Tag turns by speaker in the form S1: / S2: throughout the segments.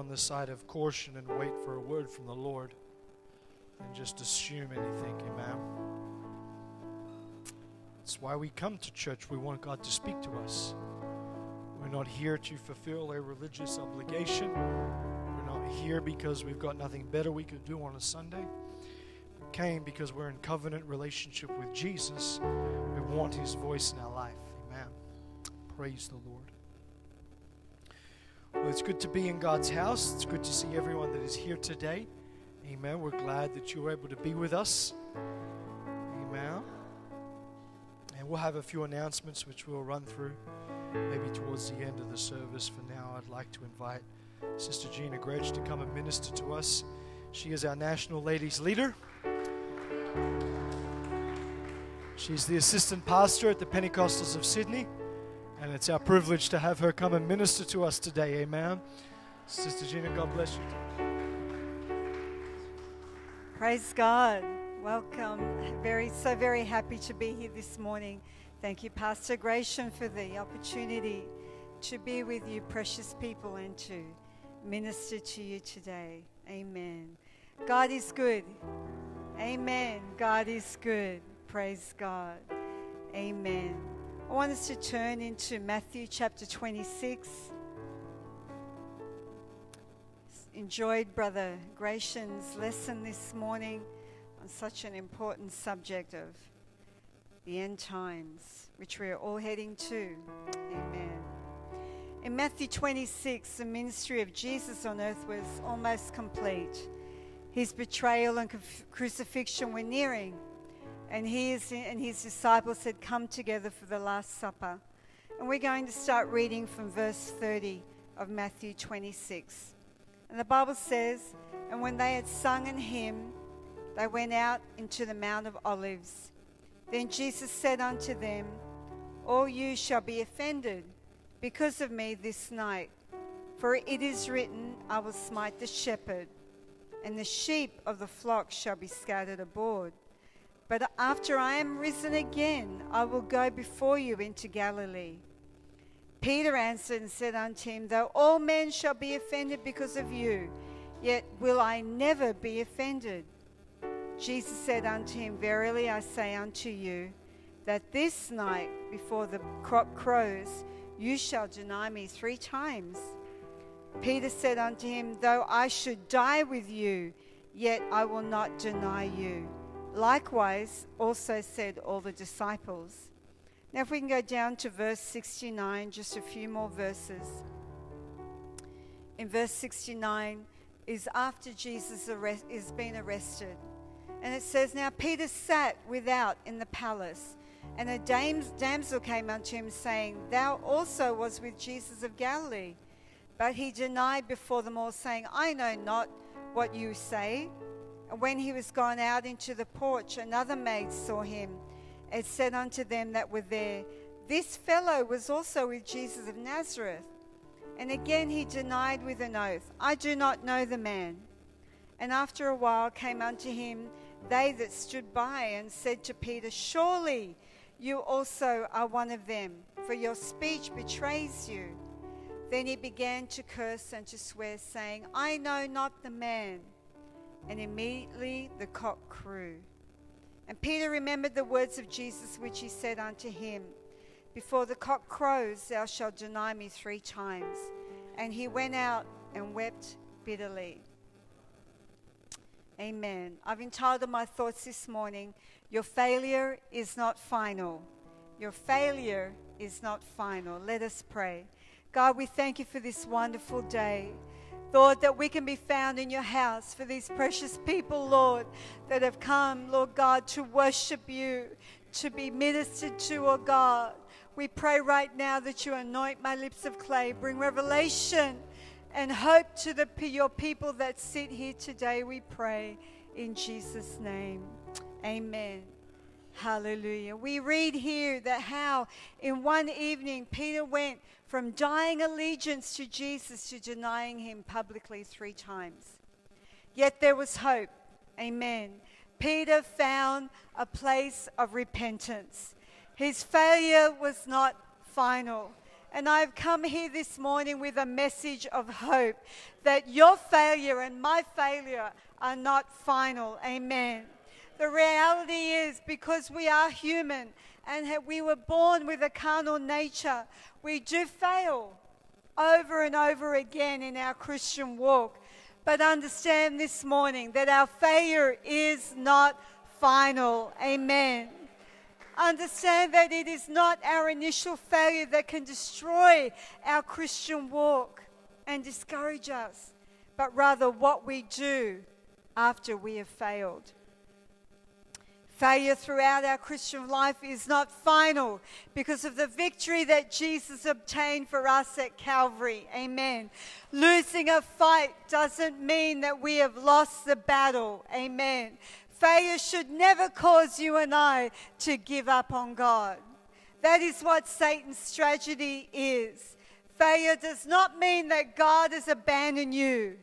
S1: on the side of caution and wait for a word from the Lord and just assume anything. Amen. That's why we come to church. We want God to speak to us. We're not here to fulfill a religious obligation. We're not here because we've got nothing better we could do on a Sunday. We came because we're in covenant relationship with Jesus. We want His voice in our life. Amen. Praise the Lord. Well, it's good to be in God's house. It's good to see everyone that is here today. Amen. We're glad that you were able to be with us. Amen. And we'll have a few announcements which we'll run through maybe towards the end of the service. For now, I'd like to invite Sister Gina Gretsch to come and minister to us. She is our national ladies leader. She's the assistant pastor at the Pentecostals of Sydney. And it's our privilege to have her come and minister to us today. Amen. Sister Gina, God bless you.
S2: Praise God. Welcome. Very so very happy to be here this morning. Thank you, Pastor Gratian, for the opportunity to be with you, precious people, and to minister to you today. Amen. God is good. Amen. God is good. Praise God. Amen. I want us to turn into Matthew chapter 26. Enjoyed Brother Gratian's lesson this morning on such an important subject of the end times, which we are all heading to. Amen. In Matthew 26, the ministry of Jesus on earth was almost complete. His betrayal and crucifixion were nearing and he and his disciples had come together for the Last Supper. And we're going to start reading from verse 30 of Matthew 26. And the Bible says, And when they had sung an hymn, they went out into the Mount of Olives. Then Jesus said unto them, All you shall be offended because of me this night. For it is written, I will smite the shepherd, and the sheep of the flock shall be scattered abroad. But after I am risen again, I will go before you into Galilee. Peter answered and said unto him, Though all men shall be offended because of you, yet will I never be offended. Jesus said unto him, Verily I say unto you, that this night before the cock crows, you shall deny me three times. Peter said unto him, Though I should die with you, yet I will not deny you. Likewise, also said all the disciples. Now, if we can go down to verse 69, just a few more verses. In verse 69 is after Jesus arrest, is been arrested. And it says, Now Peter sat without in the palace, and a damsel came unto him, saying, Thou also was with Jesus of Galilee. But he denied before them all, saying, I know not what you say. And when he was gone out into the porch, another maid saw him and said unto them that were there, This fellow was also with Jesus of Nazareth. And again he denied with an oath, I do not know the man. And after a while came unto him they that stood by and said to Peter, Surely you also are one of them, for your speech betrays you. Then he began to curse and to swear, saying, I know not the man. And immediately the cock crew. And Peter remembered the words of Jesus, which he said unto him, Before the cock crows, thou shalt deny me three times. And he went out and wept bitterly. Amen. I've entitled my thoughts this morning, Your Failure is Not Final. Your failure is not final. Let us pray. God, we thank you for this wonderful day. Lord, that we can be found in your house for these precious people, Lord, that have come, Lord God, to worship you, to be ministered to, oh God. We pray right now that you anoint my lips of clay, bring revelation and hope to the, your people that sit here today. We pray in Jesus' name. Amen. Hallelujah. We read here that how in one evening Peter went from dying allegiance to Jesus to denying him publicly three times. Yet there was hope. Amen. Peter found a place of repentance. His failure was not final. And I've come here this morning with a message of hope that your failure and my failure are not final. Amen. The reality is because we are human and we were born with a carnal nature, we do fail over and over again in our Christian walk. But understand this morning that our failure is not final. Amen understand that it is not our initial failure that can destroy our Christian walk and discourage us, but rather what we do after we have failed. Failure throughout our Christian life is not final because of the victory that Jesus obtained for us at Calvary. Amen. Losing a fight doesn't mean that we have lost the battle. Amen. Failure should never cause you and I to give up on God. That is what Satan's strategy is. Failure does not mean that God has abandoned you,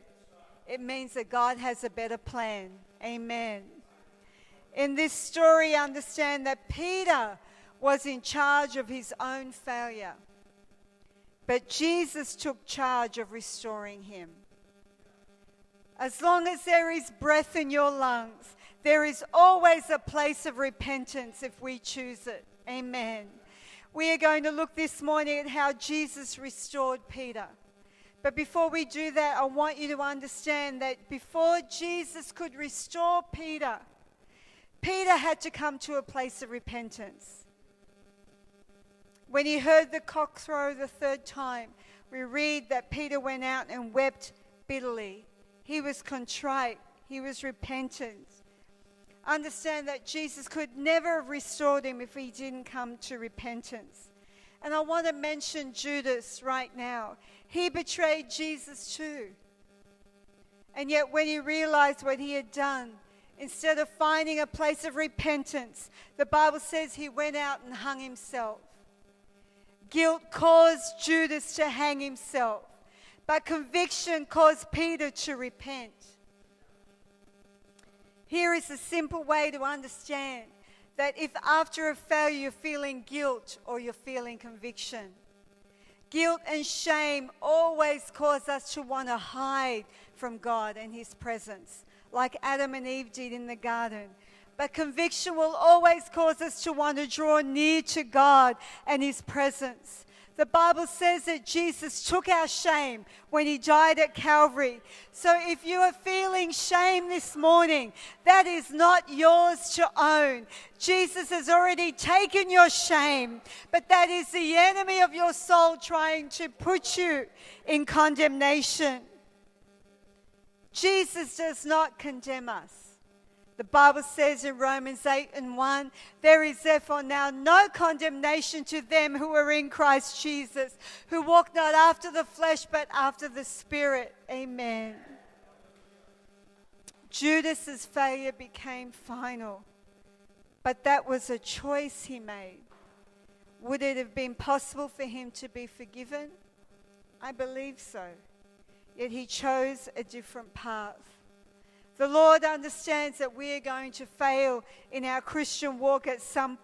S2: it means that God has a better plan. Amen. In this story, understand that Peter was in charge of his own failure, but Jesus took charge of restoring him. As long as there is breath in your lungs, there is always a place of repentance if we choose it. Amen. We are going to look this morning at how Jesus restored Peter. But before we do that, I want you to understand that before Jesus could restore Peter, Peter had to come to a place of repentance. When he heard the cock crow the third time, we read that Peter went out and wept bitterly. He was contrite, he was repentant understand that Jesus could never have restored him if he didn't come to repentance. And I want to mention Judas right now. He betrayed Jesus too. And yet, when he realized what he had done, instead of finding a place of repentance, the Bible says he went out and hung himself. Guilt caused Judas to hang himself, but conviction caused Peter to repent. Here is a simple way to understand that if after a failure you're feeling guilt or you're feeling conviction, guilt and shame always cause us to want to hide from God and His presence, like Adam and Eve did in the garden. But conviction will always cause us to want to draw near to God and His presence. The Bible says that Jesus took our shame when he died at Calvary. So if you are feeling shame this morning, that is not yours to own. Jesus has already taken your shame, but that is the enemy of your soul trying to put you in condemnation. Jesus does not condemn us. The Bible says in Romans 8 and 1 there is therefore now no condemnation to them who are in Christ Jesus, who walk not after the flesh but after the Spirit. Amen. Judas's failure became final, but that was a choice he made. Would it have been possible for him to be forgiven? I believe so. Yet he chose a different path. The Lord understands that we are going to fail in our Christian walk at some.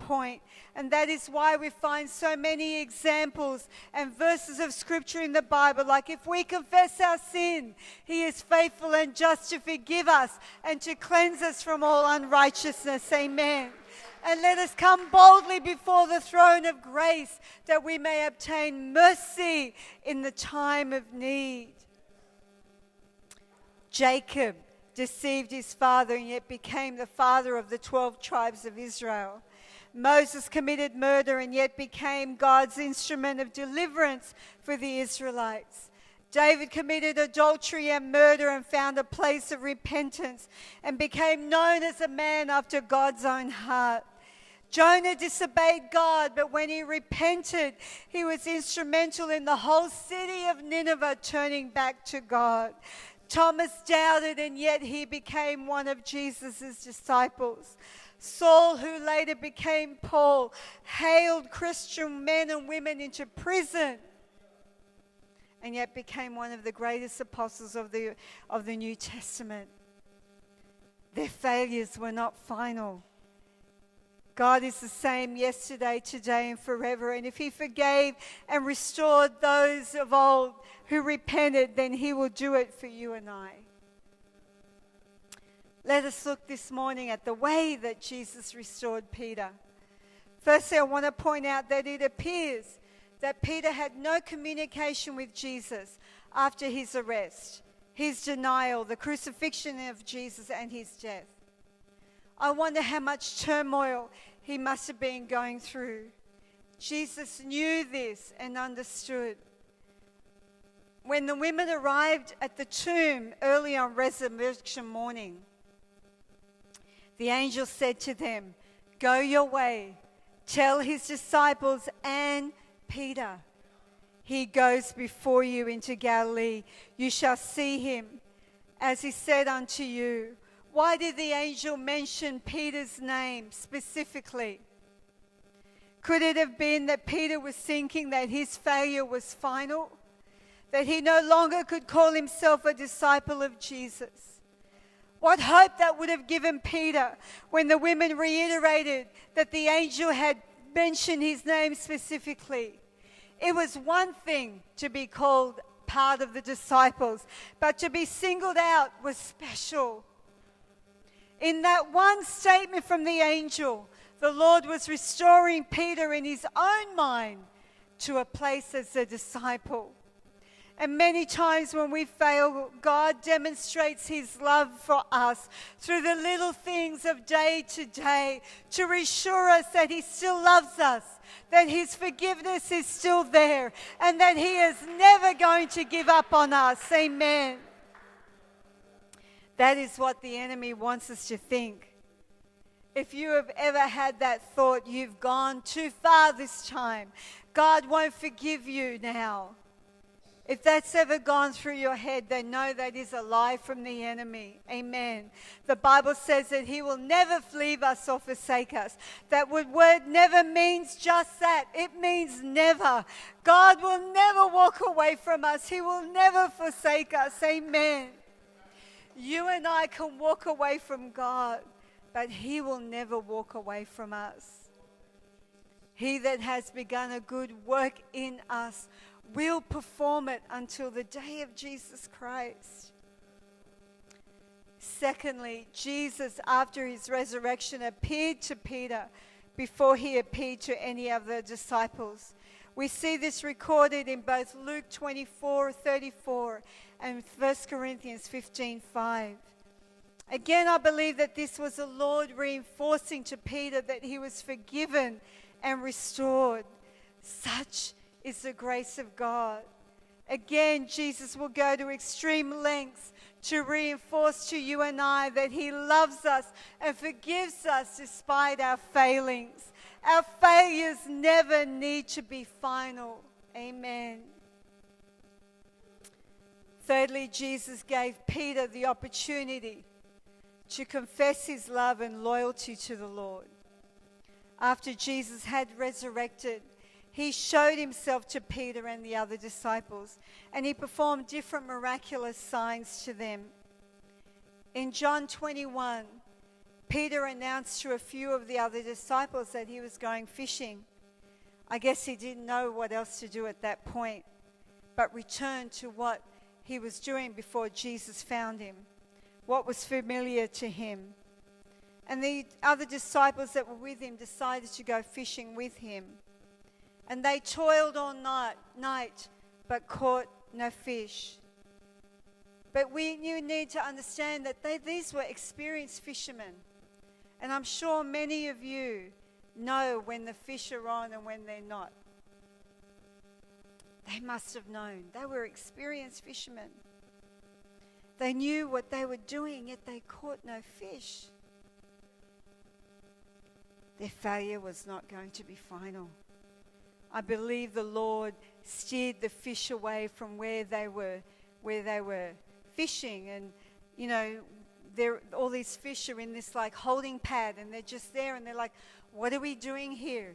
S2: And that is why we find so many examples and verses of scripture in the Bible. Like if we confess our sin, He is faithful and just to forgive us and to cleanse us from all unrighteousness. Amen. And let us come boldly before the throne of grace that we may obtain mercy in the time of need. Jacob deceived his father and yet became the father of the 12 tribes of Israel. Moses committed murder and yet became God's instrument of deliverance for the Israelites. David committed adultery and murder and found a place of repentance and became known as a man after God's own heart. Jonah disobeyed God, but when he repented, he was instrumental in the whole city of Nineveh turning back to God. Thomas doubted, and yet he became one of Jesus' disciples. Saul, who later became Paul, hailed Christian men and women into prison and yet became one of the greatest apostles of the, of the New Testament. Their failures were not final. God is the same yesterday, today, and forever. And if He forgave and restored those of old who repented, then He will do it for you and I. Let us look this morning at the way that Jesus restored Peter. Firstly, I want to point out that it appears that Peter had no communication with Jesus after his arrest, his denial, the crucifixion of Jesus, and his death. I wonder how much turmoil he must have been going through. Jesus knew this and understood. When the women arrived at the tomb early on resurrection morning, the angel said to them, Go your way, tell his disciples and Peter, he goes before you into Galilee. You shall see him as he said unto you. Why did the angel mention Peter's name specifically? Could it have been that Peter was thinking that his failure was final? That he no longer could call himself a disciple of Jesus? What hope that would have given Peter when the women reiterated that the angel had mentioned his name specifically. It was one thing to be called part of the disciples, but to be singled out was special. In that one statement from the angel, the Lord was restoring Peter in his own mind to a place as a disciple. And many times when we fail, God demonstrates His love for us through the little things of day to day to reassure us that He still loves us, that His forgiveness is still there, and that He is never going to give up on us. Amen. That is what the enemy wants us to think. If you have ever had that thought, you've gone too far this time. God won't forgive you now. If that's ever gone through your head, then know that is a lie from the enemy. Amen. The Bible says that he will never leave us or forsake us. That word never means just that. It means never. God will never walk away from us. He will never forsake us. Amen. You and I can walk away from God, but He will never walk away from us. He that has begun a good work in us will perform it until the day of Jesus Christ. Secondly, Jesus, after his resurrection, appeared to Peter before he appeared to any of the disciples. We see this recorded in both Luke 24 34 and 1 Corinthians 15 5. Again, I believe that this was the Lord reinforcing to Peter that he was forgiven and restored. Such is the grace of God. Again, Jesus will go to extreme lengths to reinforce to you and I that He loves us and forgives us despite our failings. Our failures never need to be final. Amen. Thirdly, Jesus gave Peter the opportunity to confess his love and loyalty to the Lord. After Jesus had resurrected, he showed himself to Peter and the other disciples, and he performed different miraculous signs to them. In John 21, Peter announced to a few of the other disciples that he was going fishing. I guess he didn't know what else to do at that point, but returned to what he was doing before Jesus found him, what was familiar to him. And the other disciples that were with him decided to go fishing with him. And they toiled all night, night but caught no fish. But we you need to understand that they, these were experienced fishermen. And I'm sure many of you know when the fish are on and when they're not. They must have known. They were experienced fishermen. They knew what they were doing, yet they caught no fish. Their failure was not going to be final. I believe the Lord steered the fish away from where they were, where they were fishing, and you know, all these fish are in this like holding pad, and they're just there, and they're like, "What are we doing here?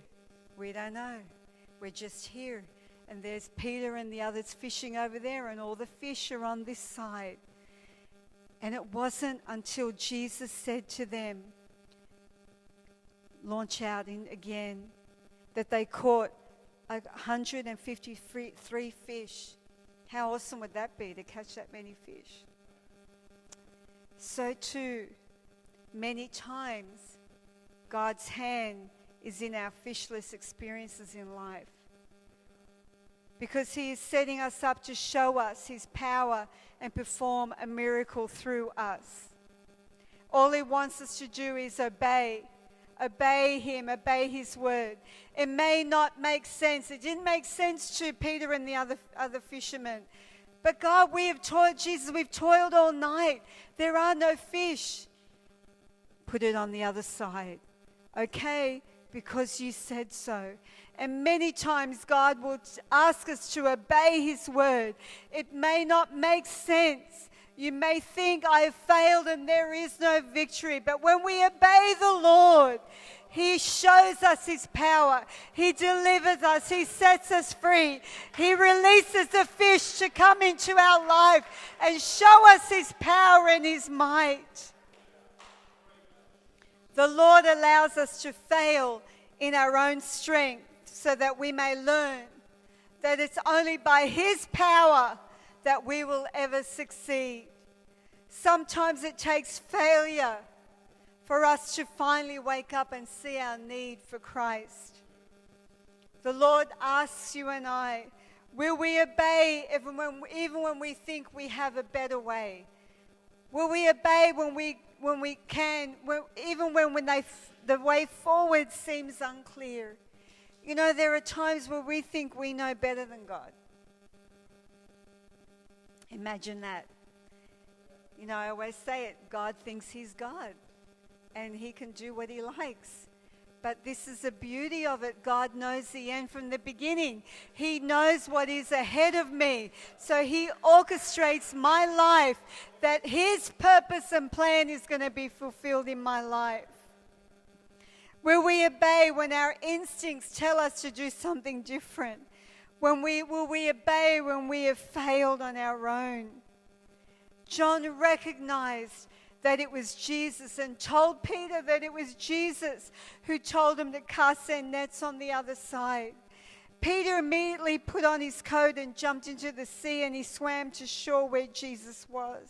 S2: We don't know. We're just here." And there's Peter and the others fishing over there, and all the fish are on this side. And it wasn't until Jesus said to them, launch out in again that they caught 153 fish. How awesome would that be to catch that many fish? So, too, many times God's hand is in our fishless experiences in life. Because He is setting us up to show us His power and perform a miracle through us. All He wants us to do is obey. Obey Him, obey His word. It may not make sense. It didn't make sense to Peter and the other, other fishermen. But God, we have toiled, Jesus, we've toiled all night. There are no fish. Put it on the other side. Okay, because you said so. And many times God will ask us to obey His word. It may not make sense. You may think I have failed and there is no victory. But when we obey the Lord, He shows us His power. He delivers us. He sets us free. He releases the fish to come into our life and show us His power and His might. The Lord allows us to fail in our own strength so that we may learn that it's only by His power that we will ever succeed. Sometimes it takes failure for us to finally wake up and see our need for Christ. The Lord asks you and I, will we obey even when, even when we think we have a better way? Will we obey when we when we can, when, even when, when they, the way forward seems unclear. You know, there are times where we think we know better than God. Imagine that. You know, I always say it God thinks He's God and He can do what He likes. But this is the beauty of it. God knows the end from the beginning. He knows what is ahead of me. So He orchestrates my life that His purpose and plan is going to be fulfilled in my life. Will we obey when our instincts tell us to do something different? When we, will we obey when we have failed on our own? John recognized that it was Jesus and told Peter that it was Jesus who told him to cast their nets on the other side. Peter immediately put on his coat and jumped into the sea and he swam to shore where Jesus was.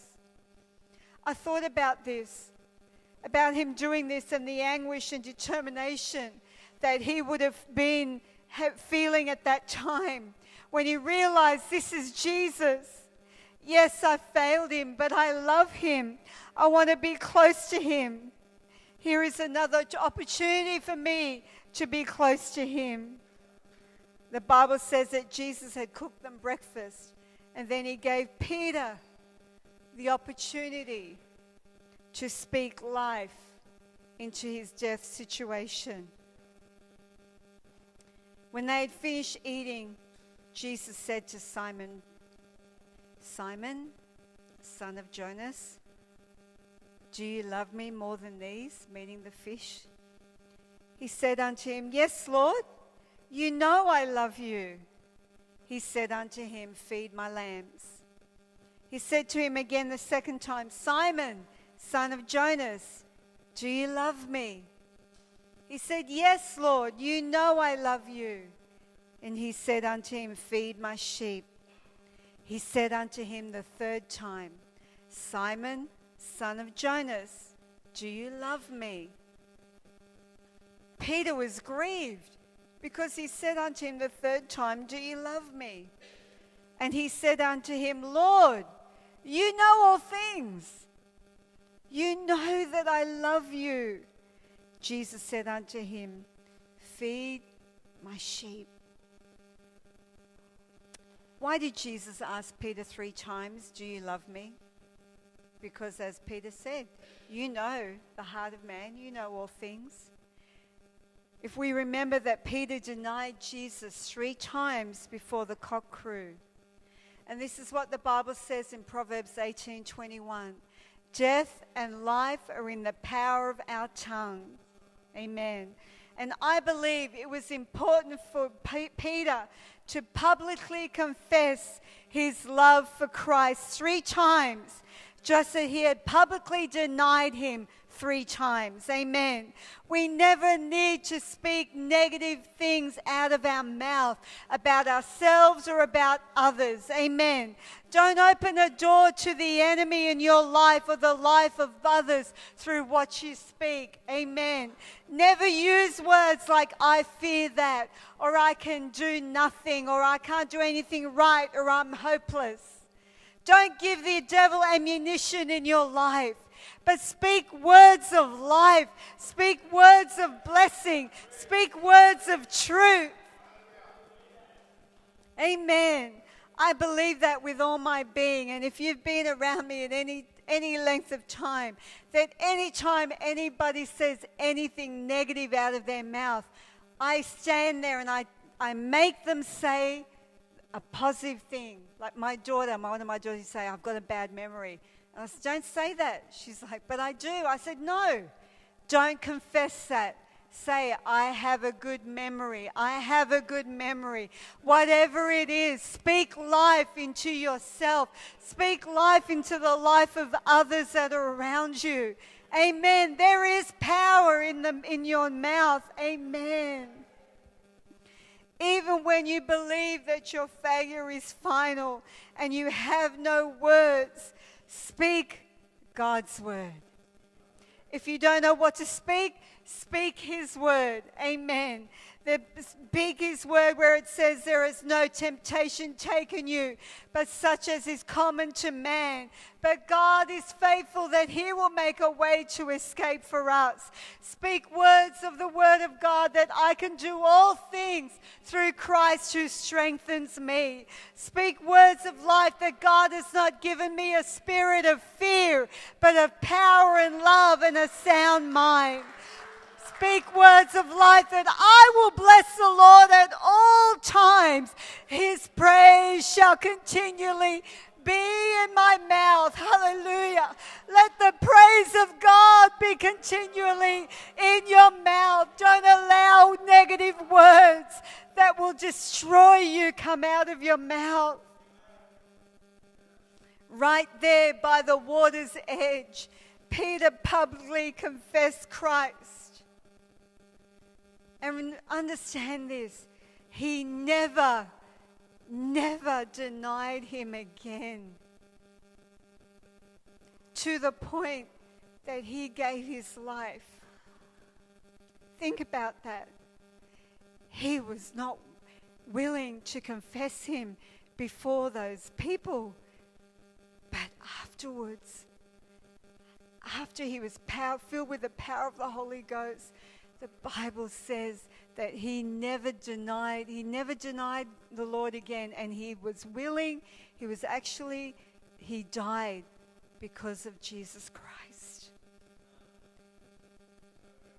S2: I thought about this, about him doing this and the anguish and determination that he would have been feeling at that time when he realized this is Jesus Yes, I failed him, but I love him. I want to be close to him. Here is another opportunity for me to be close to him. The Bible says that Jesus had cooked them breakfast and then he gave Peter the opportunity to speak life into his death situation. When they had finished eating, Jesus said to Simon, Simon, son of Jonas, do you love me more than these? Meaning the fish. He said unto him, Yes, Lord, you know I love you. He said unto him, Feed my lambs. He said to him again the second time, Simon, son of Jonas, do you love me? He said, Yes, Lord, you know I love you. And he said unto him, Feed my sheep. He said unto him the third time, Simon, son of Jonas, do you love me? Peter was grieved because he said unto him the third time, Do you love me? And he said unto him, Lord, you know all things. You know that I love you. Jesus said unto him, Feed my sheep. Why did Jesus ask Peter three times, Do you love me? Because, as Peter said, you know the heart of man, you know all things. If we remember that Peter denied Jesus three times before the cock crew, and this is what the Bible says in Proverbs 18:21, death and life are in the power of our tongue. Amen. And I believe it was important for Peter to publicly confess his love for Christ three times, just as he had publicly denied him three times. Amen. We never need to speak negative things out of our mouth about ourselves or about others. Amen. Don't open a door to the enemy in your life or the life of others through what you speak. Amen. Never use words like, I fear that, or I can do nothing, or I can't do anything right, or I'm hopeless. Don't give the devil ammunition in your life but speak words of life, speak words of blessing, speak words of truth. Amen. I believe that with all my being. And if you've been around me at any, any length of time, that anytime anybody says anything negative out of their mouth, I stand there and I, I make them say a positive thing. Like my daughter, my, one of my daughters say, I've got a bad memory. I said, Don't say that. She's like, But I do. I said, No, don't confess that. Say, I have a good memory. I have a good memory. Whatever it is, speak life into yourself. Speak life into the life of others that are around you. Amen. There is power in, the, in your mouth. Amen. Even when you believe that your failure is final and you have no words, Speak God's word. If you don't know what to speak, speak His word. Amen. The biggest word where it says, There is no temptation taken you, but such as is common to man. But God is faithful that He will make a way to escape for us. Speak words of the Word of God that I can do all things through Christ who strengthens me. Speak words of life that God has not given me a spirit of fear, but of power and love and a sound mind speak words of life and I will bless the Lord at all times. His praise shall continually be in my mouth. Hallelujah. Let the praise of God be continually in your mouth. Don't allow negative words that will destroy you come out of your mouth. Right there by the water's edge, Peter publicly confessed Christ. And understand this He never, never denied him again. To the point that he gave his life. Think about that. He was not willing to confess him before those people. But afterwards, after he was power, filled with the power of the Holy Ghost, the Bible says that he never denied, he never denied the Lord again, and he was willing, he was actually, he died because of Jesus Christ.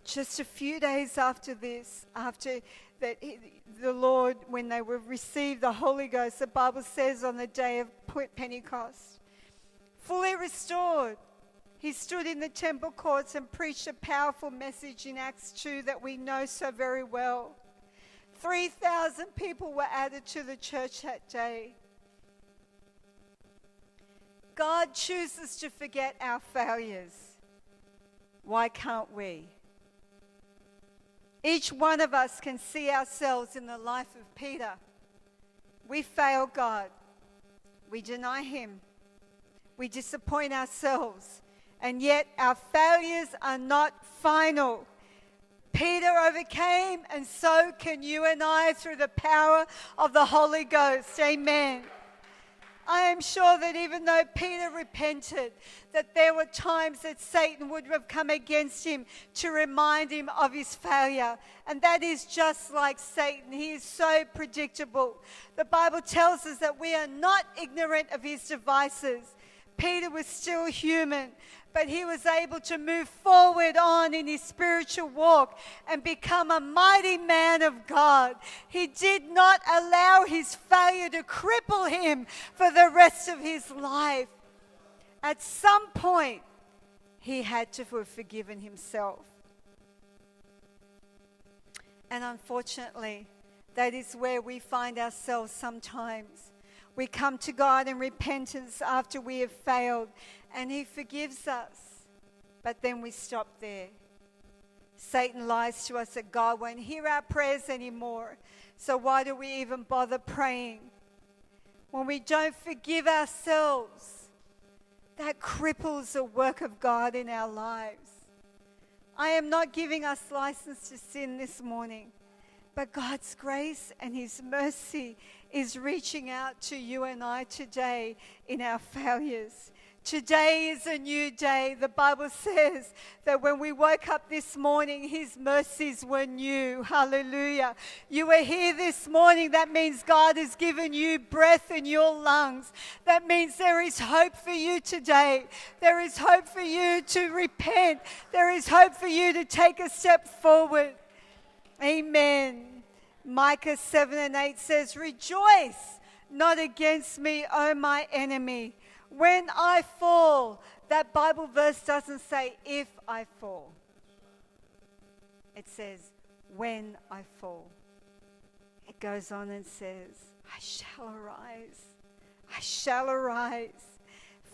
S2: Just a few days after this, after that, he, the Lord, when they were received the Holy Ghost, the Bible says on the day of Pentecost, fully restored he stood in the temple courts and preached a powerful message in Acts 2 that we know so very well. 3,000 people were added to the church that day. God chooses to forget our failures. Why can't we? Each one of us can see ourselves in the life of Peter. We fail God. We deny Him. We disappoint ourselves and yet our failures are not final. Peter overcame, and so can you and I through the power of the Holy Ghost. Amen. I am sure that even though Peter repented, that there were times that Satan would have come against him to remind him of his failure. And that is just like Satan. He is so predictable. The Bible tells us that we are not ignorant of his devices. Peter was still human, but he was able to move forward on in his spiritual walk and become a mighty man of God. He did not allow his failure to cripple him for the rest of his life. At some point, he had to have forgiven himself. And unfortunately, that is where we find ourselves sometimes. We come to God in repentance after we have failed and He forgives us. But then we stop there. Satan lies to us that God won't hear our prayers anymore. So why do we even bother praying? When we don't forgive ourselves, that cripples the work of God in our lives. I am not giving us license to sin this morning, but God's grace and His mercy is reaching out to you and I today in our failures. Today is a new day. The Bible says that when we woke up this morning, His mercies were new. Hallelujah. You were here this morning. That means God has given you breath in your lungs. That means there is hope for you today. There is hope for you to repent. There is hope for you to take a step forward. Amen. Micah 7 and 8 says, Rejoice not against me, O my enemy when I fall. That Bible verse doesn't say if I fall, it says when I fall. It goes on and says, I shall arise. I shall arise.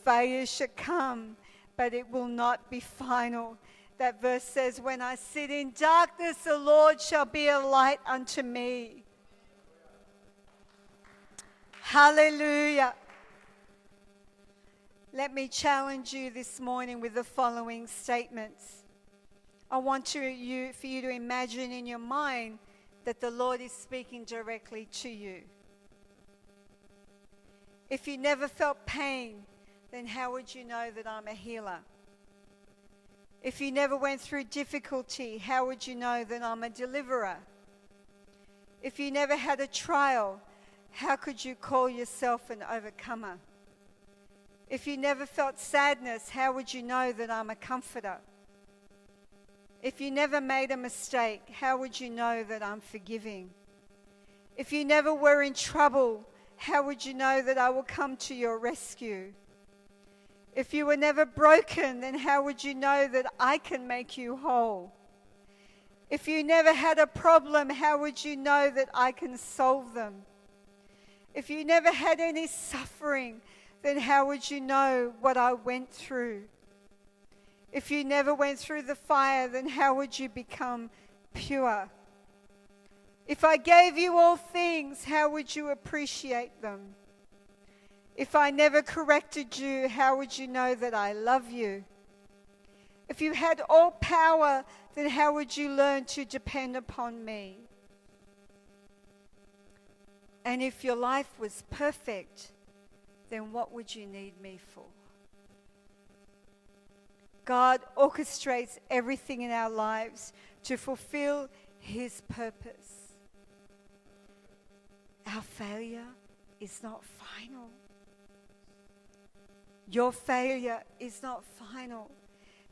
S2: Failure shall come, but it will not be final. That verse says, When I sit in darkness, the Lord shall be a light unto me. Hallelujah. Let me challenge you this morning with the following statements. I want you, for you to imagine in your mind that the Lord is speaking directly to you. If you never felt pain, then how would you know that I'm a healer? If you never went through difficulty, how would you know that I'm a deliverer? If you never had a trial, how could you call yourself an overcomer? If you never felt sadness, how would you know that I'm a comforter? If you never made a mistake, how would you know that I'm forgiving? If you never were in trouble, how would you know that I will come to your rescue? If you were never broken, then how would you know that I can make you whole? If you never had a problem, how would you know that I can solve them? If you never had any suffering, then how would you know what I went through? If you never went through the fire, then how would you become pure? If I gave you all things, how would you appreciate them? If I never corrected you, how would you know that I love you? If you had all power, then how would you learn to depend upon me? And if your life was perfect, then what would you need me for? God orchestrates everything in our lives to fulfill His purpose. Our failure is not final. Your failure is not final.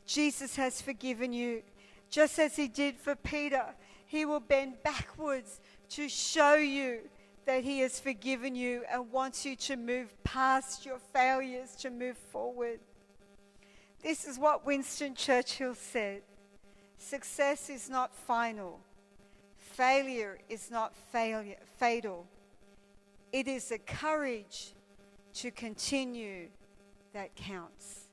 S2: Jesus has forgiven you, just as He did for Peter. He will bend backwards to show you that He has forgiven you and wants you to move past your failures to move forward. This is what Winston Churchill said Success is not final, failure is not failure, fatal. It is the courage to continue that counts.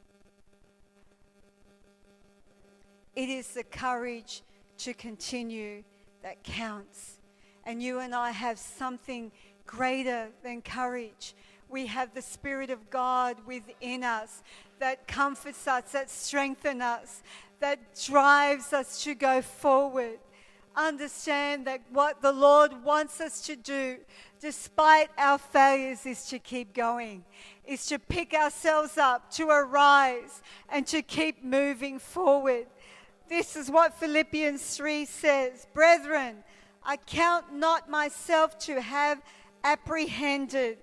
S2: It is the courage to continue that counts and you and I have something greater than courage. We have the Spirit of God within us that comforts us, that strengthens us, that drives us to go forward. Understand that what the Lord wants us to do, despite our failures, is to keep going, is to pick ourselves up, to arise, and to keep moving forward. This is what Philippians 3 says Brethren, I count not myself to have apprehended.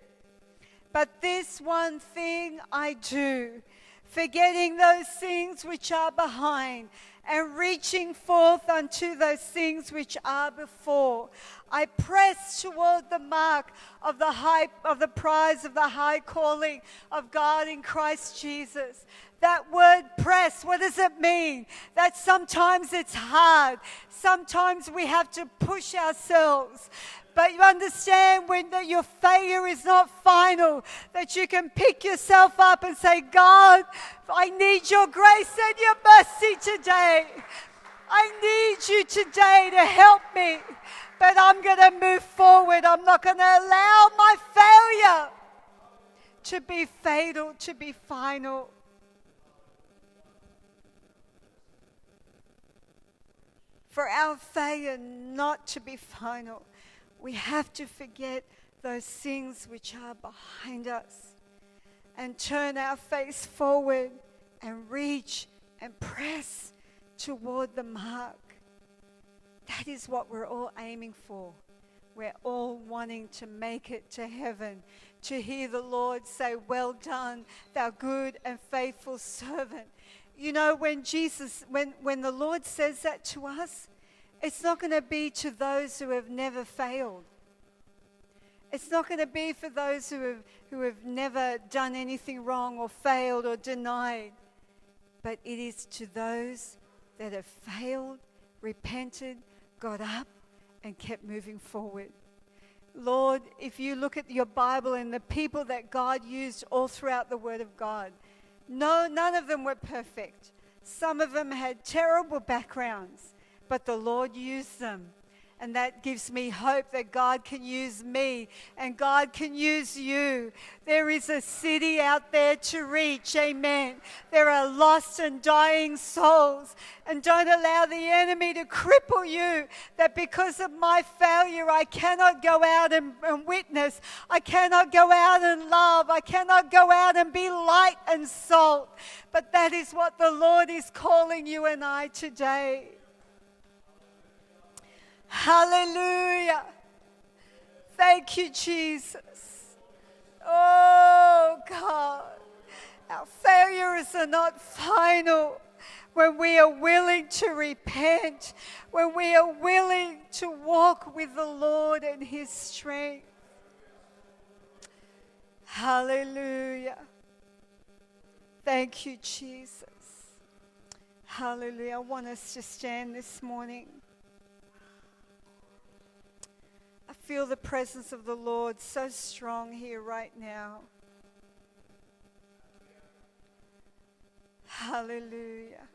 S2: But this one thing I do, forgetting those things which are behind and reaching forth unto those things which are before. I press toward the mark of the high of the prize of the high calling of God in Christ Jesus. That word press, what does it mean? That sometimes it's hard. Sometimes we have to push ourselves. But you understand when that your failure is not final, that you can pick yourself up and say, God, I need your grace and your mercy today. I need you today to help me. But I'm going to move forward. I'm not going to allow my failure to be fatal, to be final. For our failure not to be final, we have to forget those things which are behind us and turn our face forward and reach and press toward the mark. That is what we're all aiming for. We're all wanting to make it to heaven, to hear the Lord say, Well done, thou good and faithful servant. You know, when Jesus, when, when the Lord says that to us, it's not going to be to those who have never failed. It's not going to be for those who have, who have never done anything wrong or failed or denied. But it is to those that have failed, repented, got up, and kept moving forward. Lord, if you look at your Bible and the people that God used all throughout the Word of God, no, none of them were perfect. Some of them had terrible backgrounds but the Lord used them. And that gives me hope that God can use me and God can use you. There is a city out there to reach. Amen. There are lost and dying souls. And don't allow the enemy to cripple you that because of my failure, I cannot go out and, and witness. I cannot go out and love. I cannot go out and be light and salt. But that is what the Lord is calling you and I today. Hallelujah. Thank you, Jesus. Oh, God. Our failures are not final when we are willing to repent, when we are willing to walk with the Lord and His strength. Hallelujah. Thank you, Jesus. Hallelujah. I want us to stand this morning. Feel the presence of the Lord so strong here right now. Hallelujah.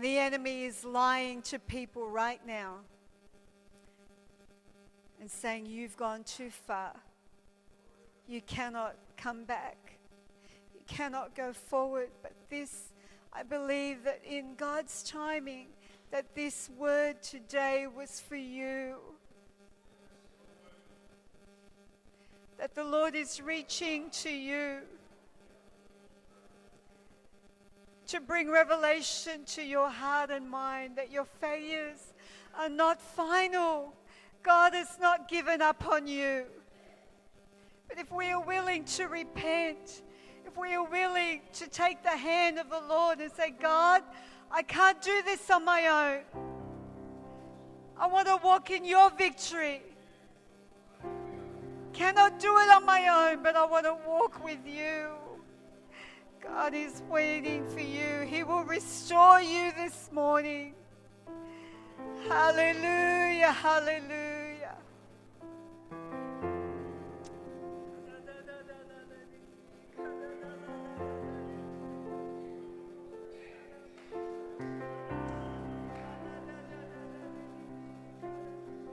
S2: The enemy is lying to people right now and saying, You've gone too far. You cannot come back. You cannot go forward. But this, I believe that in God's timing, that this word today was for you. That the Lord is reaching to you to bring revelation to your heart and mind that your failures are not final. God has not given up on you. But if we are willing to repent, if we are willing to take the hand of the Lord and say, God, I can't do this on my own. I want to walk in your victory. Cannot do it on my own, but I want to walk with you. God is waiting for you. He will restore you this morning. Hallelujah, hallelujah.